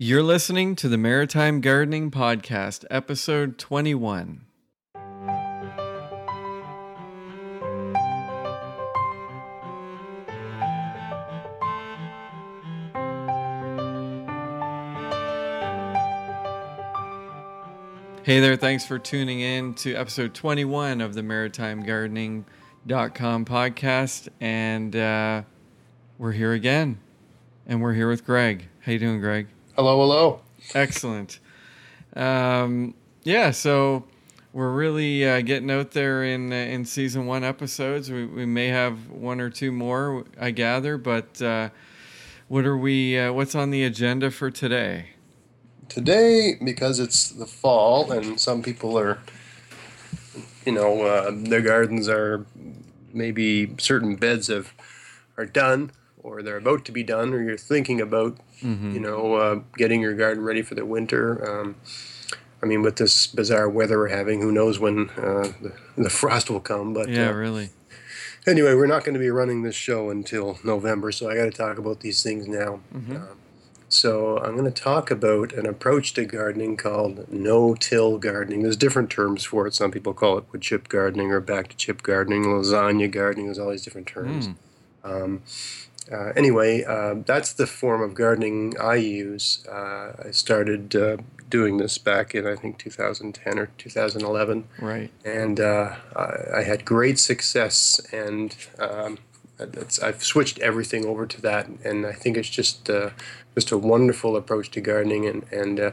You're listening to the Maritime Gardening Podcast, episode 21. Hey there, thanks for tuning in to episode 21 of the Maritime Gardening.com podcast. And uh, we're here again. And we're here with Greg. How you doing, Greg? Hello, hello. Excellent. Um, yeah, so we're really uh, getting out there in uh, in season one episodes. We, we may have one or two more, I gather. But uh, what are we? Uh, what's on the agenda for today? Today, because it's the fall and some people are, you know, uh, their gardens are maybe certain beds have are done or they're about to be done or you're thinking about, you know, uh, getting your garden ready for the winter. Um, I mean, with this bizarre weather we're having, who knows when uh, the, the frost will come? But Yeah, uh, really. anyway, we're not going to be running this show until November, so I got to talk about these things now. Um, so I'm going to talk about an approach to gardening called no-till gardening. There's different terms for it. Some people call it wood chip gardening or back to chip gardening, lasagna gardening. There's all these different terms. Um, uh, anyway, uh, that's the form of gardening I use. Uh, I started uh, doing this back in I think 2010 or 2011 Right. and uh, I, I had great success. And um, that's, I've switched everything over to that, and I think it's just uh, just a wonderful approach to gardening. And and uh,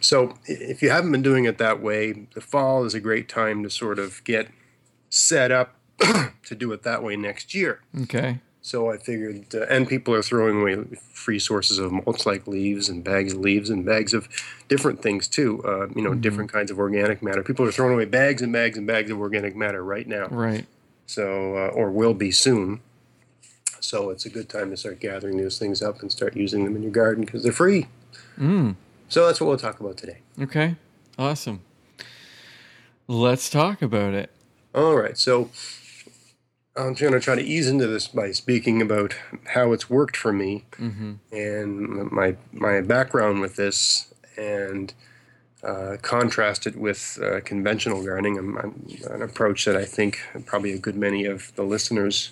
so, if you haven't been doing it that way, the fall is a great time to sort of get set up to do it that way next year. Okay. So I figured, uh, and people are throwing away free sources of mulch like leaves and bags of leaves and bags of different things too. Uh, you know, different kinds of organic matter. People are throwing away bags and bags and bags of organic matter right now. Right. So, uh, or will be soon. So it's a good time to start gathering those things up and start using them in your garden because they're free. Mm. So that's what we'll talk about today. Okay. Awesome. Let's talk about it. All right. So I'm just going to try to ease into this by speaking about how it's worked for me Mm-hmm. and my my background with this, and uh, contrast it with uh, conventional gardening, I'm, I'm, an approach that I think probably a good many of the listeners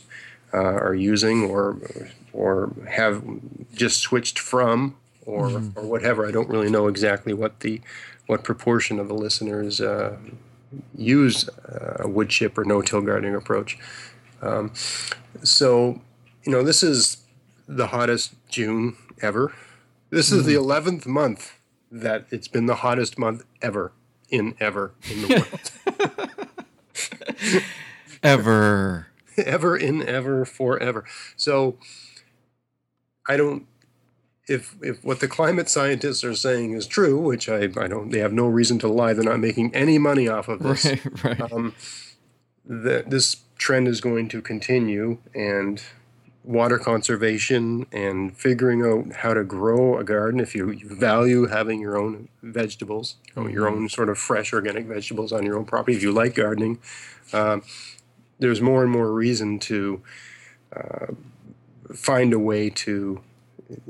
uh, are using or or have just switched from or or whatever. I don't really know exactly what the what proportion of the listeners uh, use uh, a wood chip or no-till gardening approach. Um, so, you know, this is the hottest June ever. This is the 11th month that it's been the hottest month ever in ever in the world. Ever. ever in ever forever. So I don't if if what the climate scientists are saying is true, which I, I don't they have no reason to lie, they're not making any money off of this. Right. Right. Um, that this trend is going to continue and water conservation and figuring out how to grow a garden if you, you value having your own vegetables know, your own sort of fresh organic vegetables on your own property if you like gardening. Um, there's more and more reason to uh, find a way to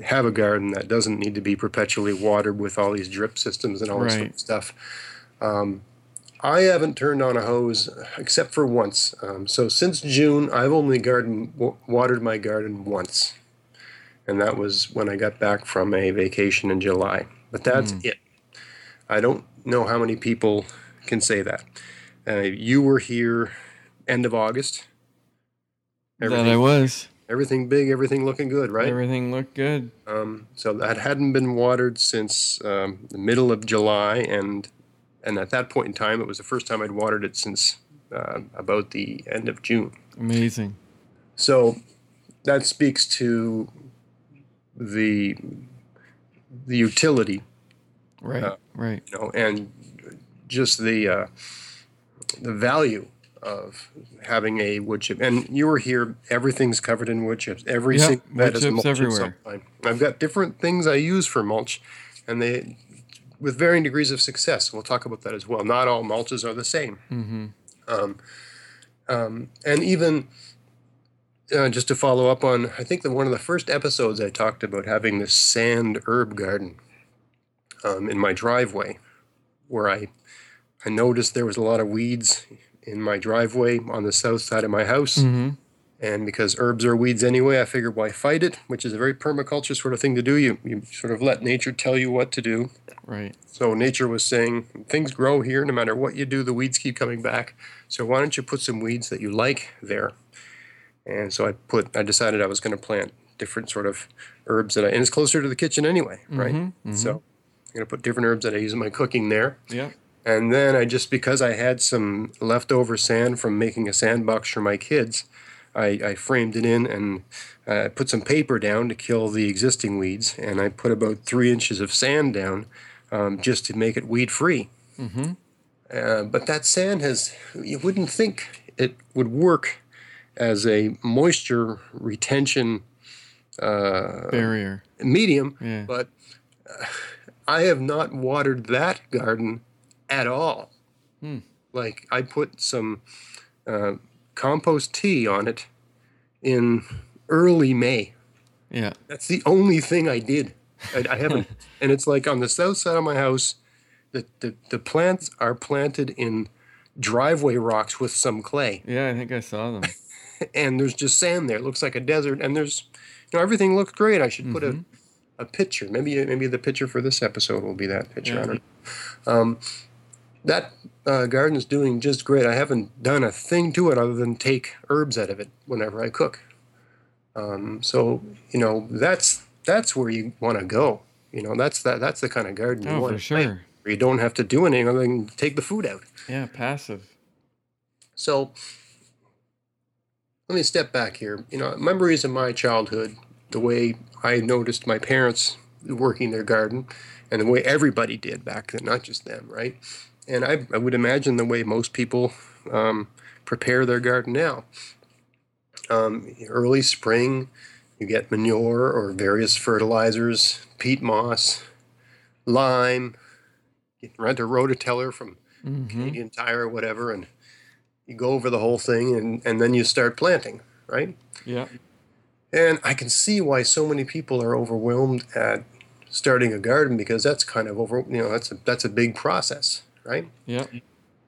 have a garden that doesn't need to be perpetually watered with all these drip systems and all this sort of stuff. Um, I haven't turned on a hose except for once. Um, so since June, I've only garden w- watered my garden once, and that was when I got back from a vacation in July. But that's it. I don't know how many people can say that. Uh, you were here end of August. that I Everything, was. everything big, everything looking good, right? Everything looked good. Um, so that hadn't been watered since um, the middle of July, and and at that point in time, it was the first time I'd watered it since uh, about the end of June. Amazing. So that speaks to the the utility, Right. Uh, right. you know, and just the uh, the value of having a wood chip. And you were here; everything's covered in wood chips. Every Yeah, single bed is mulch everywhere. I've got different things I use for mulch, and they with varying degrees of success. We'll talk about that as well. Not all mulches are the same. Mm-hmm. Um, um, and even uh, just to follow up on, I think that one of the first episodes I talked about having this sand herb garden. um, in my driveway, where I I noticed there was a lot of weeds in my driveway on the south side of my house. Mm-hmm. And because herbs are weeds anyway, I figured why fight it, which is a very permaculture sort of thing to do. You, you sort of let nature tell you what to do. Right. So nature was saying things grow here no matter what you do, the weeds keep coming back. So why don't you put some weeds that you like there? And so I put I decided I was going to plant different sort of herbs that I and it's closer to the kitchen anyway, right? Mhm, mhm. So I'm going to put different herbs that I use in my cooking there. Yeah. And then I just because I had some leftover sand from making a sandbox for my kids, I, I framed it in and uh, put some paper down to kill the existing weeds, and I put about three inches of sand down um, just to make it weed free. Mm-hmm. Uh, but that sand has you wouldn't think it would work as a moisture retention uh, Barrier. medium, Yeah. but uh, I have not watered that garden at all. Hmm. Like I put some uh, compost tea on it in early May. Yeah. That's the only thing I did. I, I haven't, and it's like on the south side of my house. The, the the plants are planted in driveway rocks with some clay, Yeah. I think I saw them. and there's just sand there. It looks like a desert, and there's, you know, everything looks great. I should put a, a picture. Maybe maybe the picture for this episode will be that picture. I don't know. Um, that uh, garden is doing just great. I haven't done a thing to it other than take herbs out of it whenever I cook. Um, so you know that's that's where you want to go. You know that's that that's the kind of garden you Oh, want for sure. You don't have to do anything other than take the food out. Yeah. Passive. So let me step back here. You know, memories of my childhood, the way I noticed my parents working their garden, and the way everybody did back then, not just them, right? And I, I would imagine the way most people um, prepare their garden now. Um, early spring, you get manure or various fertilizers, peat moss, lime, you rent a rototiller from Mm-hmm. Canadian Tire or whatever, and you go over the whole thing, and, and then you start planting, right? Yeah. And I can see why so many people are overwhelmed at starting a garden because that's kind of over, you know, that's a, that's a big process, right? Yeah.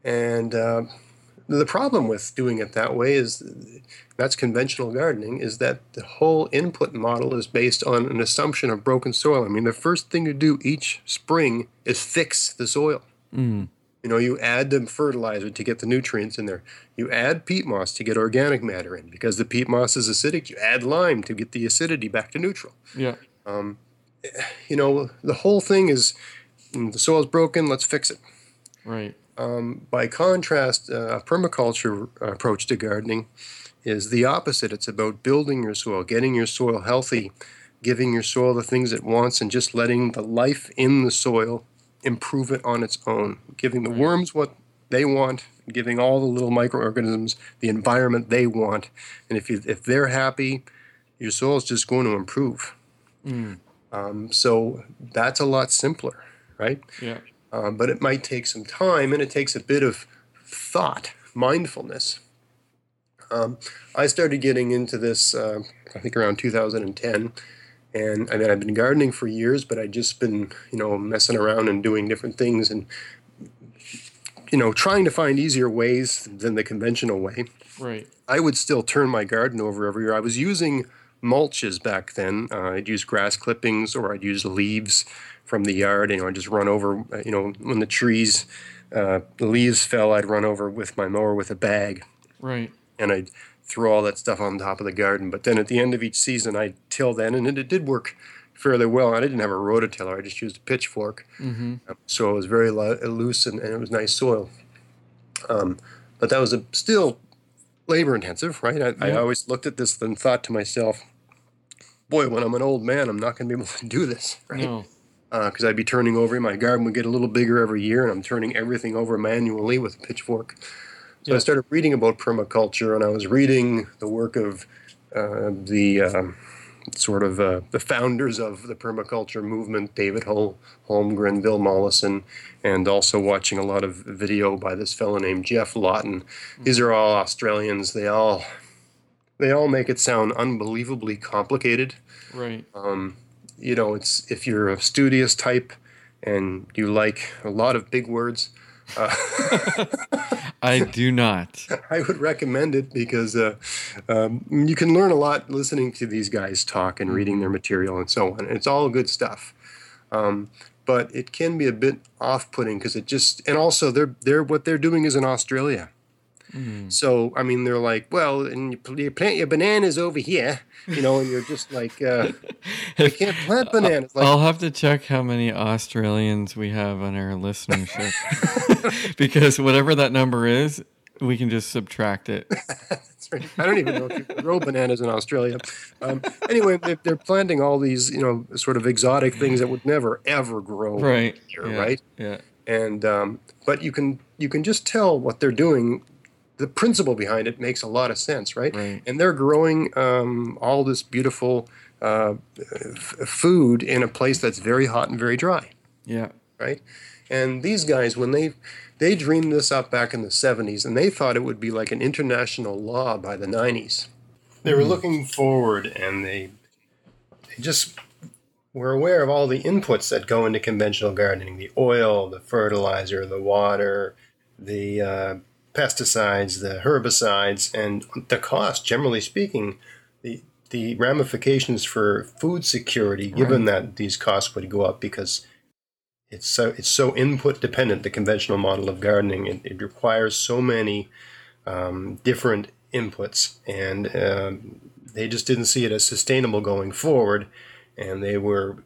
And uh, the problem with doing it that way is that's conventional gardening is that the whole input model is based on an assumption of broken soil. I mean, the first thing to do each spring is fix the soil. Mm. You know, you add the fertilizer to get the nutrients in there. You add peat moss to get organic matter in. Because the peat moss is acidic, you add lime to get the acidity back to neutral. Yeah. Um, you know, the whole thing is mm, the soil's broken, let's fix it. Right. Um, by contrast, uh, a permaculture approach to gardening is the opposite. It's about building your soil, getting your soil healthy, giving your soil the things it wants, and just letting the life in the soil improve it on its own, giving the worms what they want, giving all the little microorganisms the environment they want. And if you if they're happy, your soil is just going to improve. Mm. Um, so that's a lot simpler, right? Yeah. Um, but it might take some time and it takes a bit of thought, mindfulness. Um, I started getting into this, uh, I think, around 2010. And I mean, I've been gardening for years, but I'd just been, you know, messing around and doing different things and, you know, trying to find easier ways than the conventional way. Right. I would still turn my garden over every year. I was using mulches back then. Uh, I'd use grass clippings or I'd use leaves from the yard. You know, I'd just run over. uh, You know, when the trees, uh, the leaves fell, I'd run over with my mower with a bag Right. and I'd throw all that stuff on top of the garden. But then at the end of each season, I'd till then, and it, it did work fairly well. I didn't have a rototiller; I just used a pitchfork, Mm-hmm. so it was very lo- loose and, and it was nice soil. Um, but that was a, still labor intensive, right? I, I always looked at this and thought to myself, "Boy, when I'm an old man, I'm not going to be able to do this, right?" No. Because I'd be turning over. My garden would get a little bigger every year, and I'm turning everything over manually with a pitchfork. So I started reading about permaculture, and I was reading the work of uh, the um, sort of uh, the founders of the permaculture movement, David Hol- Holmgren, Bill Mollison, and also watching a lot of video by this fellow named Geoff Lawton. These are all Australians. They all they all make it sound unbelievably complicated Right. um, you know, it's if you're a studious type, and you like a lot of big words, uh, I do not. I would recommend it because uh, um, you can learn a lot listening to these guys talk and reading their material and so on. It's all good stuff. Um, but it can be a bit off-putting because it just and also they're they're what they're doing is in Australia. Mm. So I mean, they're like, well, and you, you plant your bananas over here, you know, and you're just like, uh, I can't plant bananas. Like, I'll have to check how many Australians we have on our listenership because whatever that number is, we can just subtract it. Right. I don't even know if you can grow bananas in Australia. Um, anyway, they- they're planting all these, you know, sort of exotic things that would never ever grow Right. here, yeah, right? Yeah. And um, but you can you can just tell what they're doing. The principle behind it makes a lot of sense, right? Right. And they're growing um, all this beautiful uh, f- food in a place that's very hot and very dry. Yeah. right? And these guys, when they they dreamed this up back in the '70s, and they thought it would be like an international law by the '90s. They were looking forward, and they they just were aware of all the inputs that go into conventional gardening: the oil, the fertilizer, the water, the uh, pesticides, the herbicides, and the cost. Generally speaking, the the ramifications for food security, given that these costs would go up because it's so it's so input dependent. The conventional model of gardening it, it requires so many um, different inputs, and um, they just didn't see it as sustainable going forward. And they were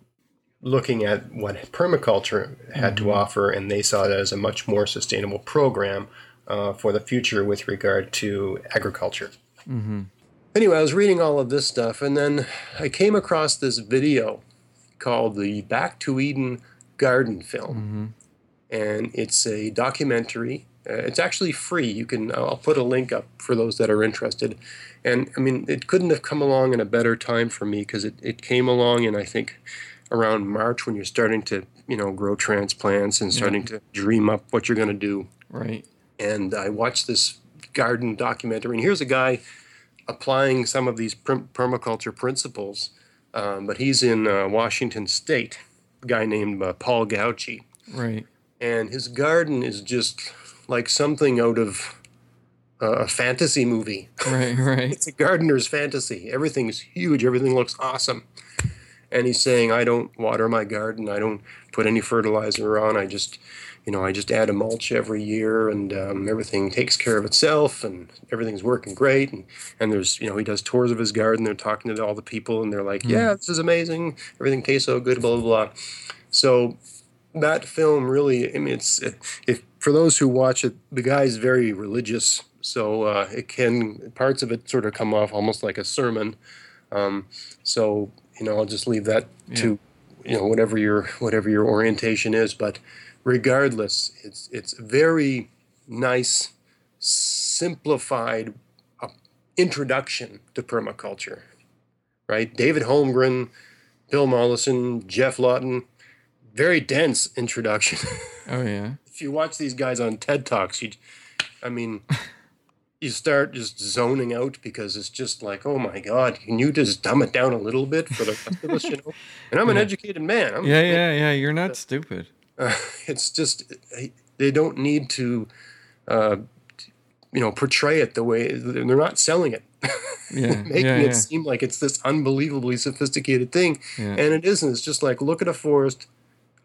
looking at what permaculture had to offer, and they saw it as a much more sustainable program uh, for the future with regard to agriculture. Anyway, I was reading all of this stuff, and then I came across this video called the Back to Eden Garden Film, and it's a documentary. Uh, it's actually free. You can. I'll put a link up for those that are interested. And I mean, it couldn't have come along in a better time for me because it, it came along in I think around March when you're starting to you know grow transplants and starting to dream up what you're going to do Right. And I watched this garden documentary. And here's a guy applying some of these per- permaculture principles, um, but he's in uh, Washington State. A guy named uh, Paul Gautschi, Right. and his garden is just like something out of uh, a fantasy movie. Right. Right. It's a gardener's fantasy. Everything's huge. Everything looks awesome. And he's saying, I don't water my garden. I don't put any fertilizer on. I just, you know, I just add a mulch every year, and um, everything takes care of itself, and everything's working great. And, and there's, you know, he does tours of his garden. They're talking to all the people, and they're like, Yeah, this is amazing. Everything tastes so good. Blah blah blah. So that film really, I mean, it's if for those who watch it, the guy's very religious, so uh, it can parts of it sort of come off almost like a sermon. Um, so you know, I'll just leave that to you know whatever your whatever your orientation is. But regardless, it's it's very nice, simplified uh, introduction to permaculture. Right, David Holmgren, Bill Mollison, Geoff Lawton, very dense introduction. Oh yeah. if you watch these guys on TED Talks, you, I mean, you start just zoning out because it's just like, oh my God, can you just dumb it down a little bit for the rest of us, you know? And I'm an Yeah. educated man. I'm, Yeah. Yeah. Yeah. You're not stupid. Uh, it's just they don't need to, uh, you know, portray it the way they're not selling it. Yeah. making yeah. it seem like it's this unbelievably sophisticated thing, Yeah. and it isn't. It's just like look at a forest,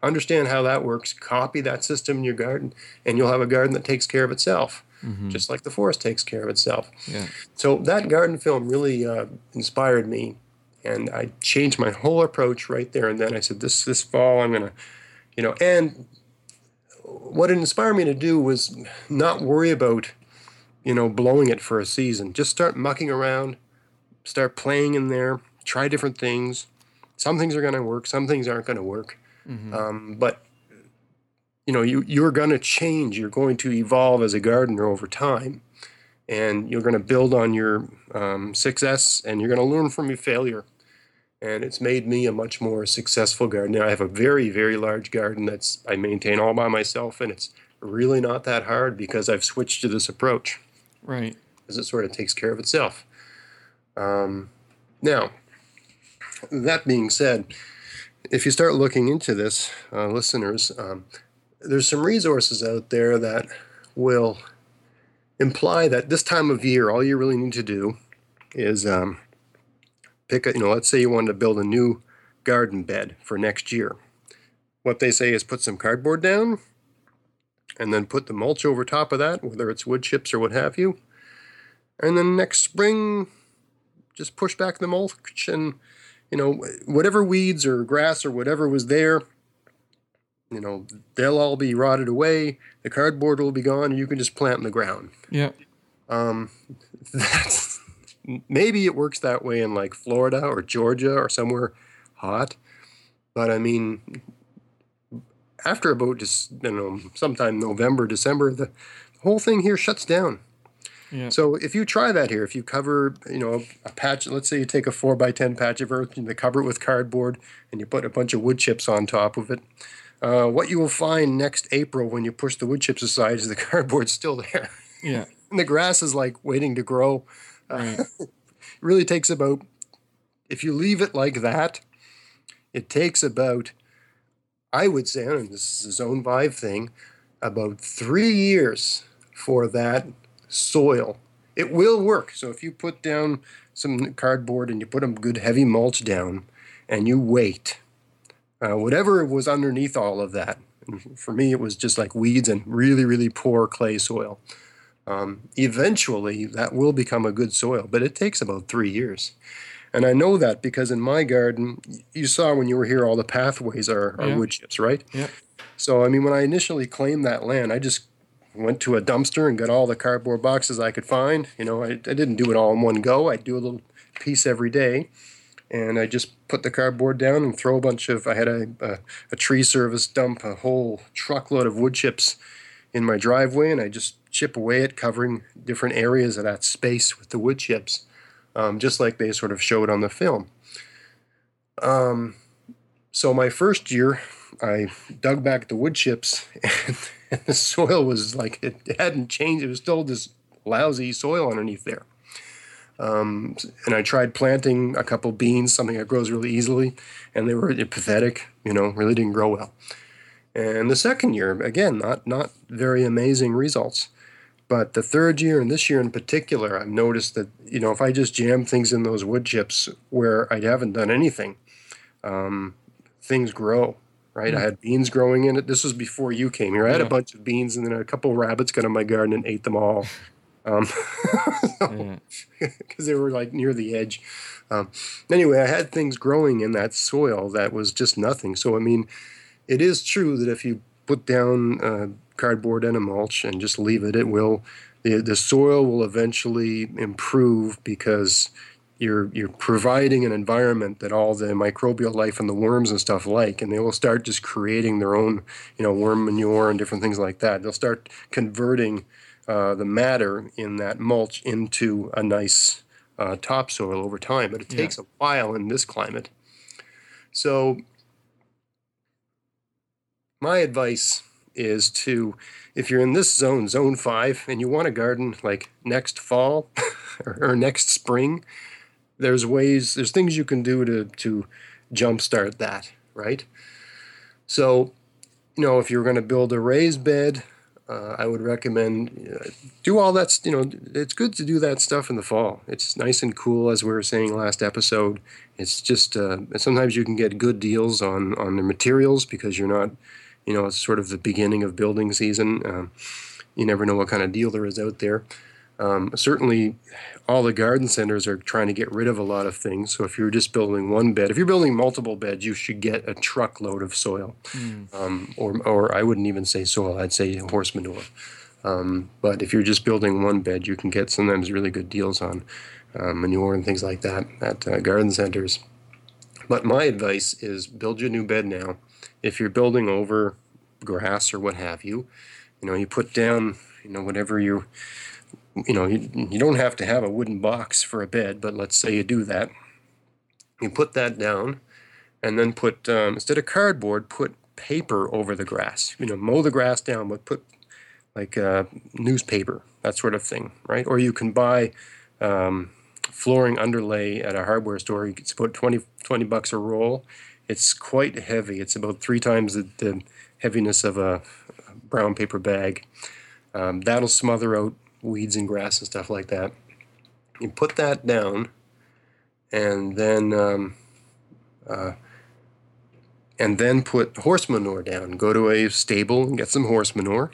understand how that works, copy that system in your garden, and you'll have a garden that takes care of itself, just like the forest takes care of itself. Yeah. So that garden film really uh, inspired me, and I changed my whole approach right there and then. I said, "This this fall, I'm gonna, you know." And what it inspired me to do was not worry about, you know, blowing it for a season. Just start mucking around, start playing in there, try different things. Some things are going to work, some things aren't going to work. Um, but you know, you you're going to change. You're going to evolve as a gardener over time, and you're going to build on your um, success, and you're going to learn from your failure. And it's made me a much more successful gardener. I have a very very large garden that's I maintain all by myself, and it's really not that hard because I've switched to this approach Right. because it sort of takes care of itself. Um, now, that being said, if you start looking into this, uh, listeners, um, there's some resources out there that will imply that this time of year, all you really need to do is um, pick a, you know, let's say you wanted to build a new garden bed for next year. What they say is put some cardboard down and then put the mulch over top of that, whether it's wood chips or what have you. And then next spring, just push back the mulch and, you know, whatever weeds or grass or whatever was there, you know, they'll all be rotted away. The cardboard will be gone, and you can just plant in the ground. Yeah. Um, that's maybe it works that way in like Florida or Georgia or somewhere hot, but I mean, after about just you know sometime November December, the whole thing here shuts down. Yeah. So if you try that here, if you cover, you know, a patch, let's say you take a four by ten patch of earth and you cover it with cardboard and you put a bunch of wood chips on top of it, uh, what you will find next April when you push the wood chips aside is the cardboard's still there. Yeah. and the grass is like waiting to grow. Right. it really takes about, if you leave it like that, it takes about, I would say, and this is a zone five thing, about three years for that soil. It will work. So if you put down some cardboard and you put a good heavy mulch down and you wait, uh, whatever was underneath all of that, for me it was just like weeds and really, really poor clay soil. Um, eventually, that will become a good soil, but it takes about three years. And I know that because in my garden, you saw when you were here, all the pathways are, are Yeah. wood chips, right? Yeah. So, I mean, when I initially claimed that land, I just went to a dumpster and got all the cardboard boxes I could find. You know, I, I didn't do it all in one go. I'd do a little piece every day. And I just put the cardboard down and throw a bunch of, I had a, a, a tree service dump a whole truckload of wood chips in my driveway and I just chip away at covering different areas of that space with the wood chips, um, just like they sort of showed on the film. Um, so my first year, I dug back the wood chips, and, and the soil was like it hadn't changed. It was still this lousy soil underneath there. Um, and I tried planting a couple beans, something that grows really easily, and they were pathetic. You know, really didn't grow well. And the second year, again, not not very amazing results. But the third year and this year in particular, I've noticed that you know if I just jam things in those wood chips where I haven't done anything, um, things grow. Right, I had beans growing in it. This was before you came here. I had a bunch of beans, and then a couple rabbits got in my garden and ate them all. Um, Yeah. because they were like near the edge. Um, anyway, I had things growing in that soil that was just nothing. So, I mean, it is true that if you put down uh, cardboard and a mulch and just leave it, it will, the, the soil will eventually improve because you're, you're providing an environment that all the microbial life and the worms and stuff like, and they will start just creating their own, you know, worm manure and different things like that. They'll start converting uh, the matter in that mulch into a nice uh, topsoil over time, but it Yeah. takes a while in this climate. So, my advice is to, if you're in this zone, zone five, and you want a garden like next fall or, or next spring, there's ways, there's things you can do to to jumpstart that, right? So, you know, if you're going to build a raised bed, uh, I would recommend uh, do all that. You know, it's good to do that stuff in the fall. It's nice and cool, as we were saying last episode. It's just uh, sometimes you can get good deals on on the materials because you're not, you know, it's sort of the beginning of building season. Um, you never know what kind of deal there is out there. Um, certainly, all the garden centers are trying to get rid of a lot of things. So if you're just building one bed, if you're building multiple beds, you should get a truckload of soil, um, or or I wouldn't even say soil. I'd say horse manure. Um, but if you're just building one bed, you can get sometimes really good deals on uh, manure and things like that at uh, garden centers. But my advice is build your new bed now. If you're building over grass or what have you, you know, you put down, you know, whatever you, you know, you, you don't have to have a wooden box for a bed, but let's say you do that. You put that down and then put, um, instead of cardboard, put paper over the grass. You know, mow the grass down, but put like uh, newspaper, that sort of thing, right? Or you can buy um, flooring underlay at a hardware store. You can put 20, 20 bucks a roll, It's quite heavy. It's about three times the, the heaviness of a brown paper bag. Um, that'll smother out weeds and grass and stuff like that. You put that down, and then um, uh, and then put horse manure down. Go to a stable and get some horse manure,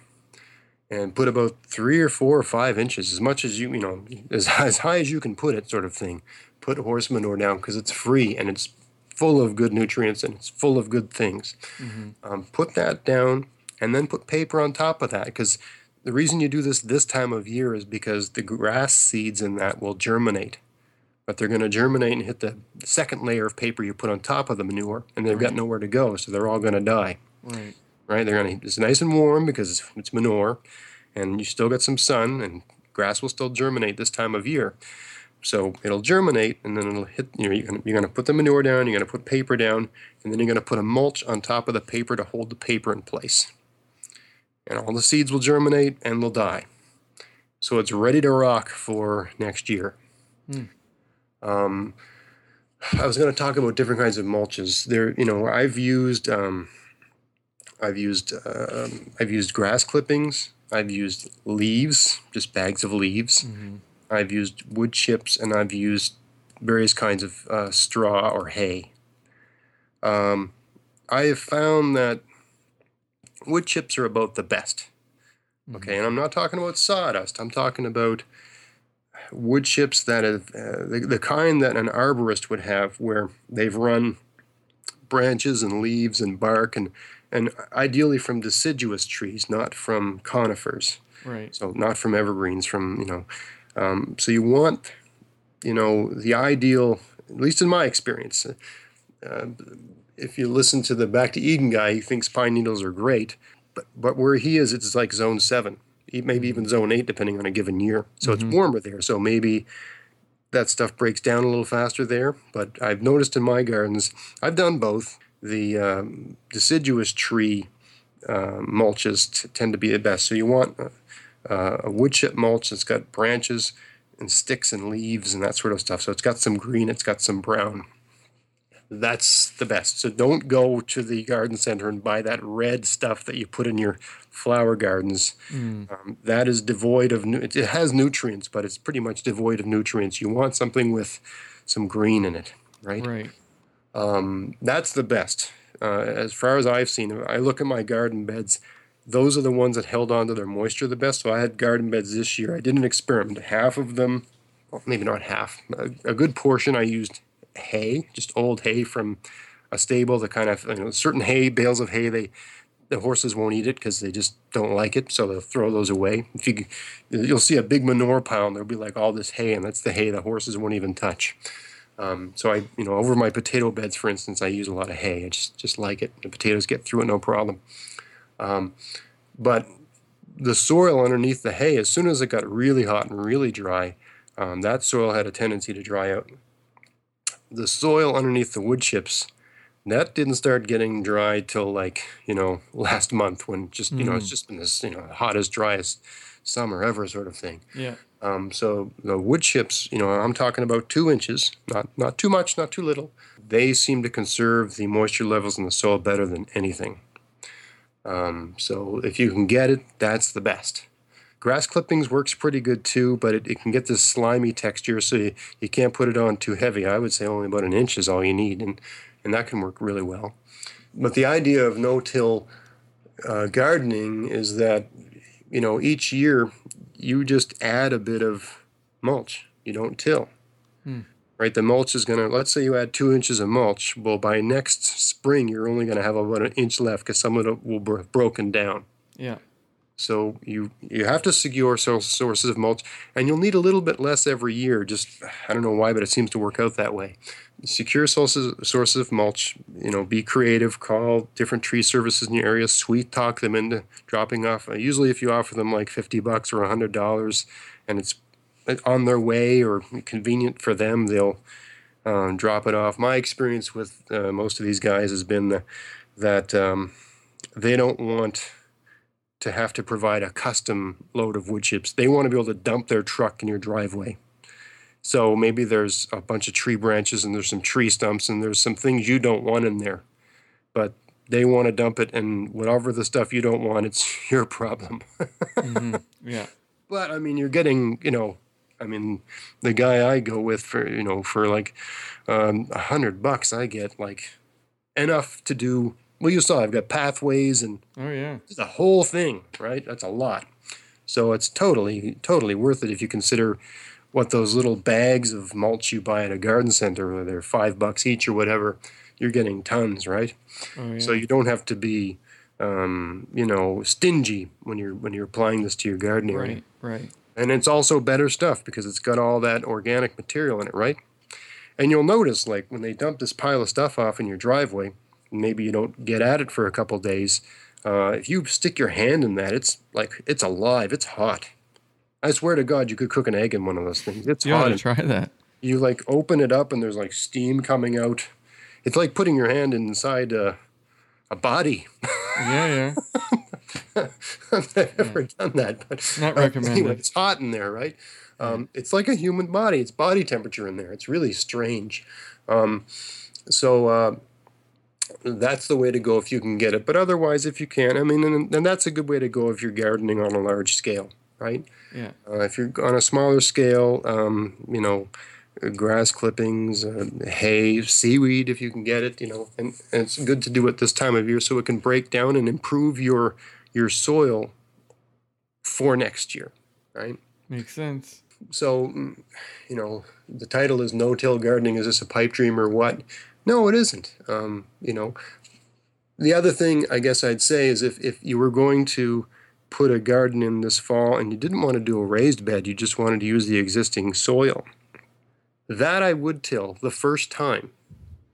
and put about three or four or five inches, as much as you you know, as as high as you can put it, sort of thing. Put horse manure down because it's free and it's full of good nutrients and it's full of good things. Mm-hmm. Um, put that down and then put paper on top of that because the reason you do this this time of year is because the grass seeds in that will germinate. But they're going to germinate and hit the second layer of paper you put on top of the manure, and they've right. got nowhere to go, so they're all going to die. Right. Right. They're going to. It's nice and warm because it's, it's manure, and you still get some sun, and grass will still germinate this time of year. So it'll germinate, and then it'll hit. You know, you're going you're to put the manure down. You're going to put paper down, and then you're going to put a mulch on top of the paper to hold the paper in place and all the seeds will germinate and they'll die. So it's ready to rock for next year. Mm. Um, I was going to talk about different kinds of mulches. There, you know, I've used, um, I've used, uh, I've used grass clippings. I've used leaves, just bags of leaves. Mm-hmm. I've used wood chips, and I've used various kinds of uh, straw or hay. Um, I have found that wood chips are about the best. Mm-hmm. Okay, and I'm not talking about sawdust. I'm talking about wood chips that have uh, the, the kind that an arborist would have, where they've run branches and leaves and bark and and ideally from deciduous trees, not from conifers. Right. So not from evergreens. From you know, um, so you want you know the ideal, at least in my experience. Uh, if you listen to the Back to Eden guy, he thinks pine needles are great, but but where he is, it's like zone seven, maybe even zone eight, depending on a given year. So mm-hmm. it's warmer there. So maybe that stuff breaks down a little faster there. But I've noticed in my gardens, I've done both. The um, deciduous tree uh, mulches t- tend to be the best. So you want uh, a wood chip mulch that's got branches and sticks and leaves and that sort of stuff. So it's got some green, it's got some brown that's the best. So don't go to the garden center and buy that red stuff that you put in your flower gardens. Mm. Um, that is devoid of, it has nutrients, but it's pretty much devoid of nutrients. You want something with some green in it, right? Right. Um, that's the best. Uh, as far as I've seen, I look at my garden beds. Those are the ones that held on to their moisture the best. So I had garden beds this year. I did an experiment. Half of them, well, maybe not half, a, a good portion I used hay, just old hay from a stable. The kind of you know certain hay bales of hay they the horses won't eat it because they just don't like it, so they'll throw those away. If you you'll see a big manure pile, and there'll be like all this hay, and that's the hay the horses won't even touch. Um, so I, you know, over my potato beds, for instance, I use a lot of hay. I just just like it. The potatoes get through it no problem. Um, but the soil underneath the hay, as soon as it got really hot and really dry, um, that soil had a tendency to dry out the soil underneath the wood chips that didn't start getting dry till like you know last month when just you mm. know it's mm. just been this you know hottest driest summer ever sort of thing yeah um, so the wood chips you know i'm talking about two inches not not too much not too little they seem to conserve the moisture levels in the soil better than anything um, so if you can get it that's the best Grass clippings works pretty good too, but it, it can get this slimy texture, so you, you can't put it on too heavy. I would say only about an inch is all you need, and, and that can work really well. But the idea of no-till uh, gardening is that, you know, each year you just add a bit of mulch. You don't till. Hmm. Right, the mulch is going to, let's say you add two inches of mulch. Well, by next spring, you're only going to have about an inch left because some of it will be broken down. Yeah. So you you have to secure sources of mulch, and you'll need a little bit less every year. Just I don't know why, but it seems to work out that way. Secure sources sources of mulch. You know, be creative. Call different tree services in your area. Sweet talk them into dropping off. Usually, if you offer them like fifty bucks or hundred dollars, and it's on their way or convenient for them, they'll um, drop it off. My experience with uh, most of these guys has been the, that um, they don't want to have to provide a custom load of wood chips. They want to be able to dump their truck in your driveway. So maybe there's a bunch of tree branches and there's some tree stumps and there's some things you don't want in there. But they want to dump it and whatever the stuff you don't want, it's your problem. hmm Yeah. But I mean, you're getting, you know, I mean, the guy I go with for, you know, for like um, a hundred bucks, I get like enough to do. Well, you saw I've got pathways and Oh yeah. the whole thing, right? That's a lot. So it's totally, totally worth it if you consider what those little bags of mulch you buy at a garden center, whether they're five bucks each or whatever, you're getting tons, right? Oh yeah. So you don't have to be, um, you know, stingy when you're when you're applying this to your garden area. right. Right. And it's also better stuff because it's got all that organic material in it, right? And you'll notice, like when they dump this pile of stuff off in your driveway, maybe you don't get at it for a couple days. Uh, if you stick your hand in that, it's like it's alive. It's hot. I swear to God, you could cook an egg in one of those things. It's You hot. to try that. You like open it up, and there's like steam coming out. It's like putting your hand inside a, a body. Yeah. Yeah. I've never done that, but Not uh, recommended. Anyway, it's hot in there, right? Um, it's like a human body. It's body temperature in there. It's really strange. Um, so uh, that's the way to go if you can get it. But otherwise, if you can't, I mean, and, and that's a good way to go if you're gardening on a large scale, right? Yeah. Uh, if you're on a smaller scale, um, you know, grass clippings, uh, hay, seaweed, if you can get it, you know, and, and it's good to do it this time of year so it can break down and improve your your soil for next year, right? Makes sense. So, you know, the title is No Till Gardening. Is this a pipe dream or what? No, it isn't. Um, you know, the other thing I guess I'd say is if, if you were going to put a garden in this fall and you didn't want to do a raised bed, you just wanted to use the existing soil, that I would till the first time,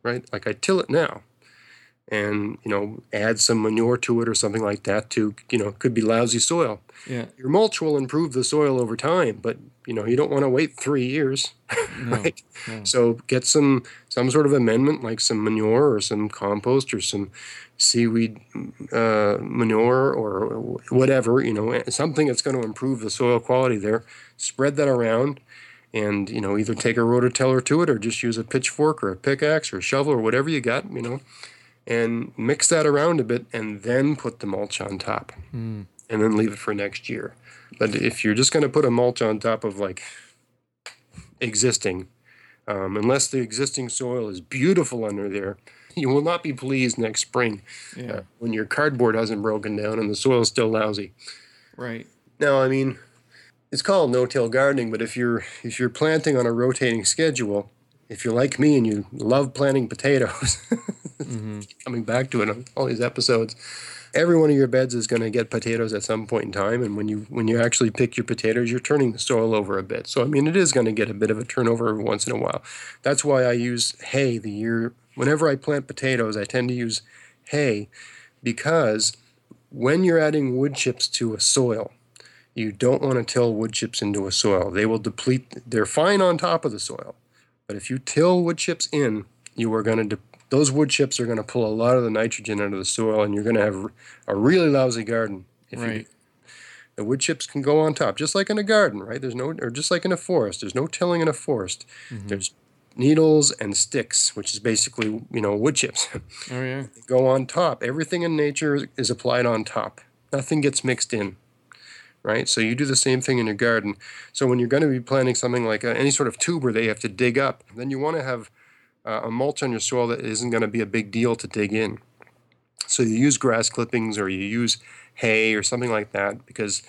right? Like I till it now and, you know, add some manure to it or something like that to, you know, could be lousy soil Yeah. your mulch will improve the soil over time, but you know you don't want to wait three years, No. right? no. So get some some sort of amendment like some manure or some compost or some seaweed uh, manure or whatever you know something that's going to improve the soil quality there. Spread that around, and you know either take a rototiller to it or just use a pitchfork or a pickaxe or a shovel or whatever you got, you know, and mix that around a bit, and then put the mulch on top Mm. and then leave it for next year. But if you're just going to put a mulch on top of like existing, um, unless the existing soil is beautiful under there, you will not be pleased next spring Yeah. uh, when your cardboard hasn't broken down and the soil is still lousy. Right. Now, I mean, it's called no-till gardening, but if you're if you're planting on a rotating schedule, if you're like me and you love planting potatoes, hmm coming back to it on all these episodes. Every one of your beds is going to get potatoes at some point in time, and when you when you actually pick your potatoes, you're turning the soil over a bit. So I mean, it is going to get a bit of a turnover every once in a while. That's why I use hay the year. Whenever I plant potatoes, I tend to use hay because when you're adding wood chips to a soil, you don't want to till wood chips into a soil. They will deplete. They're fine on top of the soil, but if you till wood chips in, you are going to de- those wood chips are going to pull a lot of the nitrogen out of the soil, and you're going to have a really lousy garden. If you the wood chips can go on top, just like in a garden, right? There's no, or just like in a forest. There's no tilling in a forest. Mhm. There's needles and sticks, which is basically you know wood chips. Oh yeah. go on top. Everything in nature is applied on top. Nothing gets mixed in, right? So you do the same thing in your garden. So when you're going to be planting something like uh, any sort of tuber that you have to dig up, then you want to have uh, a mulch on your soil that isn't going to be a big deal to dig in. So you use grass clippings or you use hay or something like that because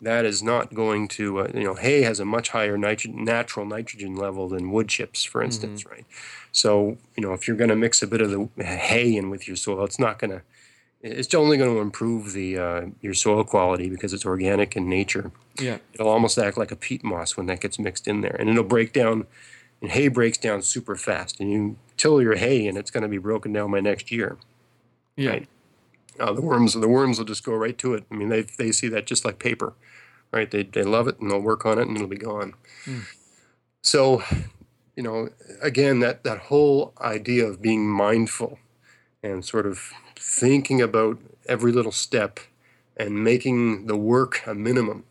that is not going to, uh, you know, hay has a much higher nitro- natural nitrogen level than wood chips, for instance, right? So, you know, if you're going to mix a bit of the hay in with your soil, it's not going to, it's only going to improve the uh, your soil quality because it's organic in nature. Yeah. It'll almost act like a peat moss when that gets mixed in there, and it'll break down. And hay breaks down super fast, and you till your hay, and it's going to be broken down by next year. Yeah. Right. Uh, the worms, the worms will just go right to it. I mean, they they see that just like paper, right? They they love it, and they'll work on it, and it'll be gone. Hmm. So, you know, again, that that whole idea of being mindful and sort of thinking about every little step and making the work a minimum,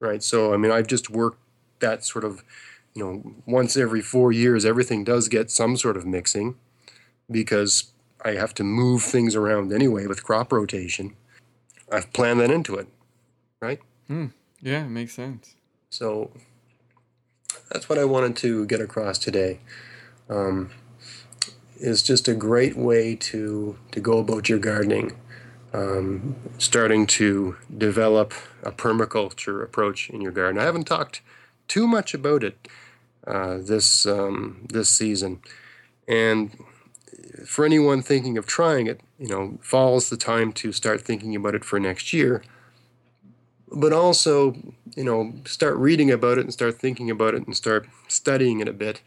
right? So, I mean, I've just worked that sort of you know, once every four years, everything does get some sort of mixing because I have to move things around anyway with crop rotation. I've planned that into it, right? Hmm. Yeah, it makes sense. So that's what I wanted to get across today. Um, is just a great way to to go about your gardening. Um, starting to develop a permaculture approach in your garden. I haven't talked too much about it uh, this um, this season, and for anyone thinking of trying it, you know, fall's the time to start thinking about it for next year. But also, you know, start reading about it and start thinking about it and start studying it a bit.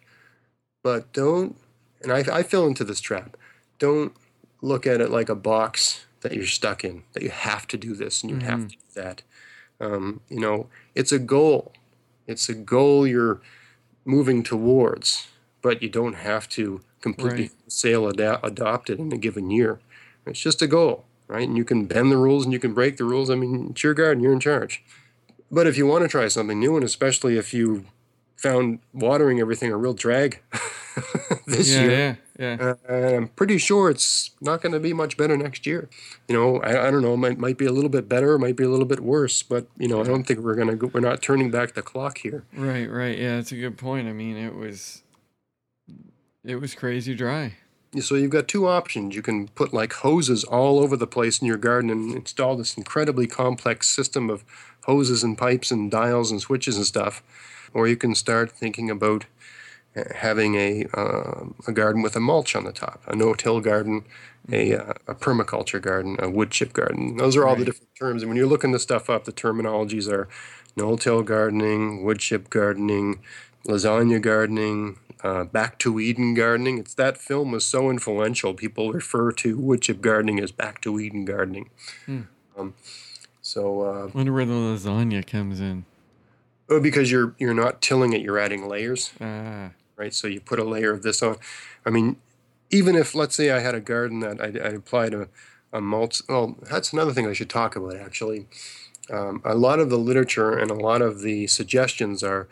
But don't, and I, I fell into this trap, don't look at it like a box that you're stuck in, that you have to do this and you mm-hmm. have to do that. Um, you know, it's a goal. It's a goal you're moving towards, but you don't have to completely right. sale ad- adopted in a given year. It's just a goal, right? And you can bend the rules and you can break the rules. I mean, it's your garden, you're in charge. But if you want to try something new, and especially if you found watering everything a real drag this yeah, year, yeah. Uh, I'm pretty sure it's not going to be much better next year. You know, I, I don't know. It might, might be a little bit better, it might be a little bit worse, but you know, I don't think we're gonna go, we're not turning back the clock here. Right, right. Yeah, that's a good point. I mean, it was it was crazy dry. So you've got two options. You can put like hoses all over the place in your garden and install this incredibly complex system of hoses and pipes and dials and switches and stuff, or you can start thinking about having a uh, a garden with a mulch on the top, a no-till garden, a, uh, a permaculture garden, a wood chip garden. Those are all right. the different terms. And when you're looking this stuff up, the terminologies are no-till gardening, wood chip gardening, lasagna gardening, uh, Back to Eden gardening. It's that film was so influential. People refer to wood chip gardening as Back to Eden gardening. Hmm. Um, so uh, wonder where the lasagna comes in. Oh, because you're you're not tilling it; you're adding layers. Ah. Right. So you put a layer of this on. I mean, even if let's say I had a garden that I, I applied a, a mulch. Well, that's another thing I should talk about actually. Um, a lot of the literature and a lot of the suggestions are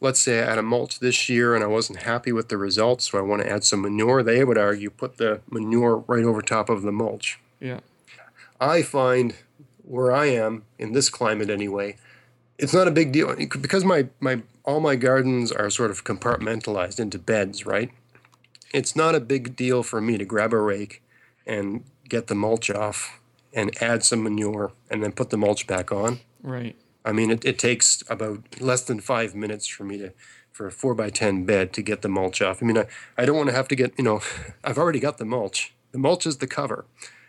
let's say I had a mulch this year and I wasn't happy with the results, so I want to add some manure, they would argue put the manure right over top of the mulch. Yeah. I find where I am in this climate anyway, it's not a big deal because my, my all my gardens are sort of compartmentalized into beds, right? It's not a big deal for me to grab a rake and get the mulch off and add some manure and then put the mulch back on. Right. I mean, it, it takes about less than five minutes for me to, for a four by 10 bed to get the mulch off. I mean, I, I don't want to have to get, you know, I've already got the mulch. The mulch is the cover.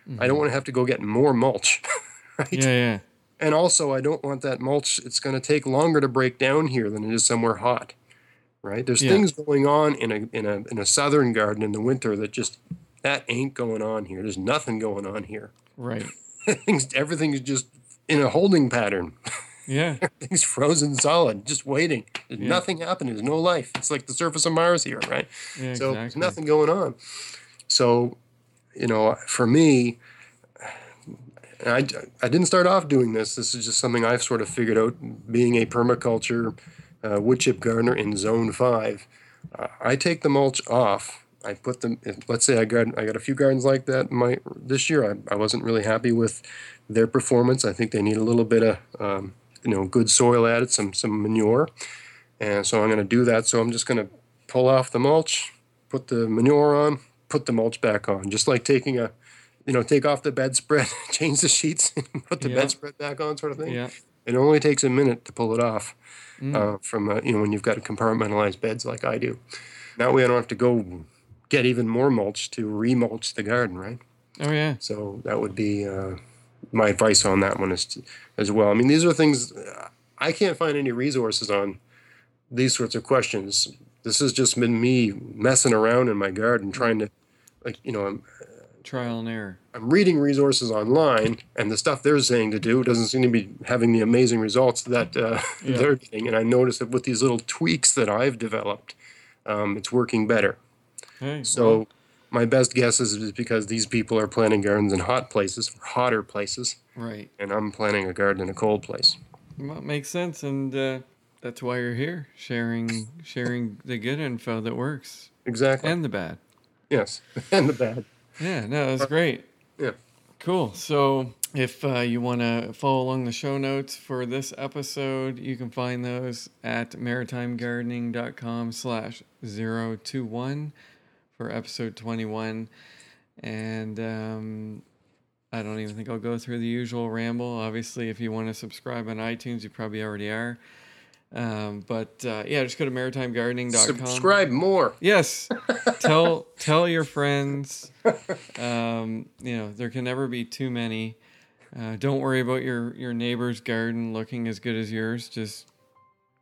Mm-hmm. I don't mm-hmm. want to have to go get more mulch. right? Yeah, yeah. And also, I don't want that mulch. It's going to take longer to break down here than it is somewhere hot. Right? There's yeah. things going on in a, in a, in a southern garden in the winter that just, that ain't going on here. There's nothing going on here. Right. Things, everything's just in a holding pattern. Yeah. Everything's frozen solid, just waiting. There's yeah. nothing happening. There's no life. It's like the surface of Mars here, right? Yeah, so exactly. nothing going on. So, you know, for me, I, I didn't start off doing this. This is just something I've sort of figured out being a permaculture uh, wood chip gardener in zone five. Uh, I take the mulch off. I put them. Let's say I got I got a few gardens like that. My this year I, I wasn't really happy with their performance. I think they need a little bit of um, you know good soil added, some some manure, and so I'm going to do that. So I'm just going to pull off the mulch, put the manure on, put the mulch back on, just like taking a you know take off the bedspread, change the sheets, put the yeah. bedspread back on, sort of thing. Yeah. It only takes a minute to pull it off mm. uh, from uh, you know when you've got compartmentalized beds like I do. That way I don't have to go get even more mulch to remulch the garden, right? Oh yeah. So that would be uh, my advice on that one is to, as well. I mean, these are things I can't find any resources on these sorts of questions. This has just been me messing around in my garden trying to, like, you know, I'm trial and error. I'm reading resources online, and the stuff they're saying to do doesn't seem to be having the amazing results that uh, yeah. they're getting. And I notice that with these little tweaks that I've developed, um, it's working better. Hey, so. Well my best guess is because these people are planting gardens in hot places, hotter places. Right. And I'm planting a garden in a cold place. Well, makes sense. And uh, that's why you're here, sharing sharing the good info that works Exactly. and the bad. yes, and the bad. Yeah, no, that's great. Yeah. Cool. So if uh, you want to follow along the show notes for this episode, you can find those at maritimegardening.com slash 021 for episode 21. And um, I don't even think I'll go through the usual ramble. Obviously, if you want to subscribe on iTunes, you probably already are. Um, but uh, yeah, just go to maritimegardening.com. Subscribe more. Yes. tell tell your friends. Um, you know, there can never be too many. Uh, don't worry about your your neighbor's garden looking as good as yours. Just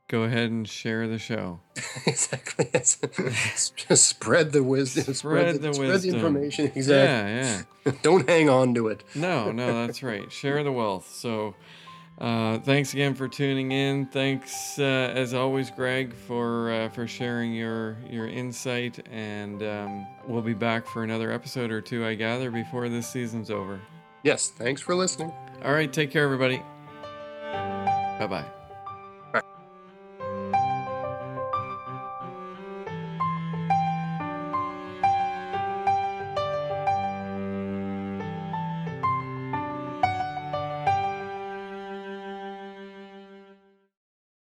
go ahead and share the show. exactly. Just spread the wisdom. Spread the spread wisdom. the information. Exactly. Yeah, yeah. Don't hang on to it. No, no, that's right. Share the wealth. So, uh, thanks again for tuning in. Thanks, uh, as always, Greg, for uh, for sharing your your insight. And um, we'll be back for another episode or two, I gather, before this season's over. Yes. Thanks for listening. All right, take care, everybody. Bye bye.